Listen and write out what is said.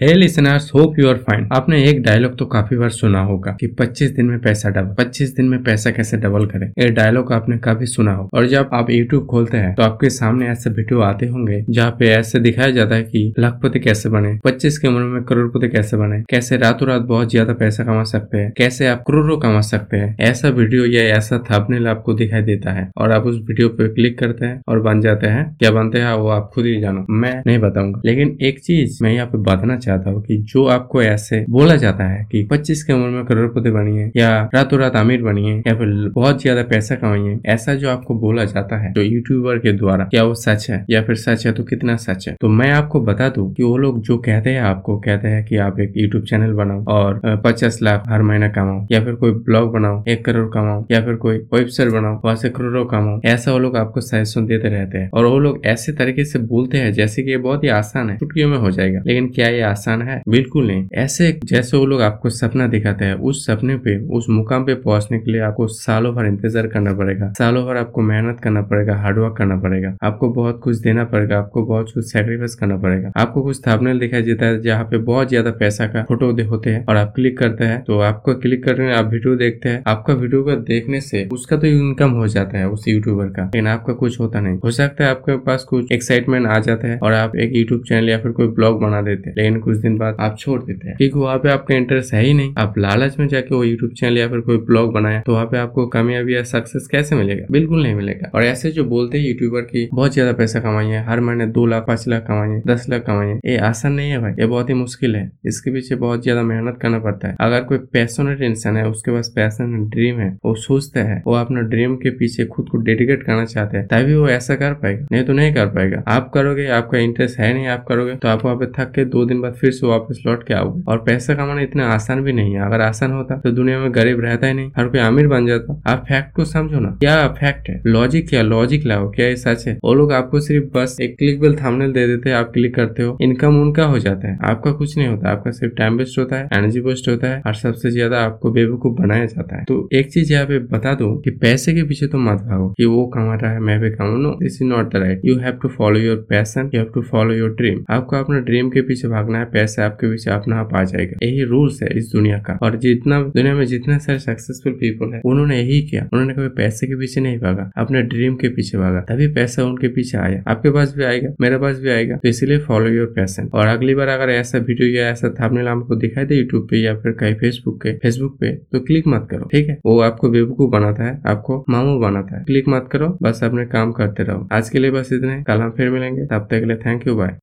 Hey listeners hope you are fine आपने एक dialogue तो काफ़ी बार सुना होगा कि 25 दिन में पैसा डबल 25 दिन में पैसा कैसे डबल करें? ये डायलॉग आपने काफ़ी सुना हो और जब आप यूट्यूब खोलते हैं तो आपके सामने ऐसे वीडियो आते होंगे, जहाँ पे ऐसे दिखाया जाता है कि लाखपति कैसे बने 25 की उम्र में करोड़पति कैसे बने, कैसे रातों रात बहुत ज़्यादा पैसा कमा सकते हैं, कैसे आप करोड़ों कमा सकते हैं। ऐसा वीडियो या ऐसा थंबनेल आपको दिखाई देता है। और आप उस वीडियो पे क्लिक करते हैं और बन जाते हैं। क्या बनते हैं, वो आप खुद ही जानो। मैं नहीं बताऊँगा। लेकिन एक चीज़ मैं यहाँ पे बताना चाहता हूँ कि जो आपको ऐसे बोला जाता है कि 25 की उम्र में करोड़पति बनिए या रातों रात अमीर बनिए या फिर बहुत ज़्यादा पैसा कमाइए ऐसा जो आपको बोला जाता है, जो यूट्यूबर के द्वारा, क्या वो सच है या फिर सच है तो कितना सच है? तो मैं आपको बता दू की वो लोग जो कहते हैं आपको, कहते हैं की आप एक यूट्यूब चैनल बनाओ और पचास लाख हर महीना कमाओ या फिर कोई ब्लॉग बनाओ, एक करोड़ कमाओ या फिर कोई वेबसाइट बनाओ, वहाँ से करोड़ों कमाओ, ऐसा वो लोग आपको सजेशन देते रहते हैं। और वो लोग ऐसे तरीके से बोलते हैं जैसे कि ये बहुत ही आसान है छुटकियों में हो जाएगा, लेकिन क्या ये आसान है। बिल्कुल नहीं। ऐसे जैसे वो लोग आपको सपना दिखाते हैं, उस सपने पे, उस मुकाम पे पहुँचने के लिए आपको सालों भर इंतज़ार करना पड़ेगा। सालों भर आपको मेहनत करना पड़ेगा हार्डवर्क करना पड़ेगा। आपको बहुत कुछ देना पड़ेगा, आपको बहुत कुछ सेक्रीफाइस करना पड़ेगा। आपको कुछ थंबनेल दिखाई देता है, जहाँ पे बहुत ज़्यादा पैसा का फ़ोटो होते हैं और आप क्लिक करते हैं। तो आपको क्लिक करने आप वीडियो देखते हैं। आपका वीडियो को देखने से उसका तो इनकम हो जाता है उस यूट्यूबर का। लेकिन आपका कुछ होता नहीं। हो सकता है आपके पास कुछ एक्साइटमेंट आ जाता है और आप एक यूट्यूब चैनल या फिर कोई ब्लॉग बना देते हैं। लेकिन कुछ दिन बाद आप छोड़ देते हैं। क्योंकि वहाँ पे आपका इंटरेस्ट है ही नहीं। आप लालच में जाके वो यूट्यूब चैनल या फिर कोई ब्लॉग बनाया तो वहाँ पे आपको कामयाबी या सक्सेस कैसे मिलेगा? बिल्कुल नहीं मिलेगा। और ऐसे जो बोलते हैं यूट्यूबर की, बहुत ज़्यादा पैसा कमाइए हर महीने दो लाख, पाँच लाख कमाइए दस लाख कमाइए ये आसान नहीं है भाई। ये बहुत ही मुश्किल है। इसके पीछे बहुत ज़्यादा मेहनत करना पड़ता है। अगर कोई पैशनेट इंसान है, उसके पास पैसन ड्रीम है, वो सोचता है, वो अपना ड्रीम के पीछे खुद को डेडिकेट करना चाहते हैं, तभी वो ऐसा कर पाएगा। नहीं तो नहीं कर पाएगा। आप करोगे, आपका इंटरेस्ट है नहीं, आप करोगे तो आप वहाँ पे थक के दो दिन बाद फिर से वापस लौट के आओगे। और पैसा कमाना इतना आसान भी नहीं है। अगर आसान होता तो दुनिया में गरीब रहता ही नहीं। हर कोई अमीर बन जाता। आप फैक्ट को समझो ना। क्या फैक्ट है? लॉजिक क्या लॉजिक लाओ। क्या ये सच है? वो लोग आपको सिर्फ़ बस एक क्लिक बेल थामनेल दे देते हैं। आप क्लिक करते हो। इनकम उनका हो जाता है। आपका कुछ नहीं होता। आपका सिर्फ़ टाइम वेस्ट होता है। एनर्जी वेस्ट होता है। और सबसे ज़्यादा आपको बेवकूफ़ बनाया जाता है। तो एक चीज़ यहाँ पे बता दू कि पैसे के पीछे तो मत भागो कि वो कमा रहा है, मैं भी कमाऊ। No this is not the right you have to follow your passion you have to follow your dream आपको अपना ड्रीम के पीछे भागना है। पैसे आपके पीछे अपना आप आ जाएगा। यही रूल्स है इस दुनिया का। और जितना दुनिया में जितने सारे सक्सेसफुल पीपल है, उन्होंने यही किया। उन्होंने कभी पैसे के पीछे नहीं भागा, अपने ड्रीम के पीछे भागा। तभी पैसा उनके पीछे आया। आपके पास भी आएगा, मेरे पास भी आएगा। तो इसीलिए फॉलो योर पैसन और अगली बार अगर ऐसा वीडियो या ऐसा थंबनेल आपको दिखाई दे यूट्यूब पे या फिर कहीं फेसबुक पे फेसबुक पे तो क्लिक मत करो, ठीक है? वो आपको बेवकूफ़ बनाता है, आपको मामू बनाता है। क्लिक मत करो, बस अपने काम करते रहो। आज के लिए बस इतने। कल हम फिर मिलेंगे। तब तक के लिए थैंक यू बाय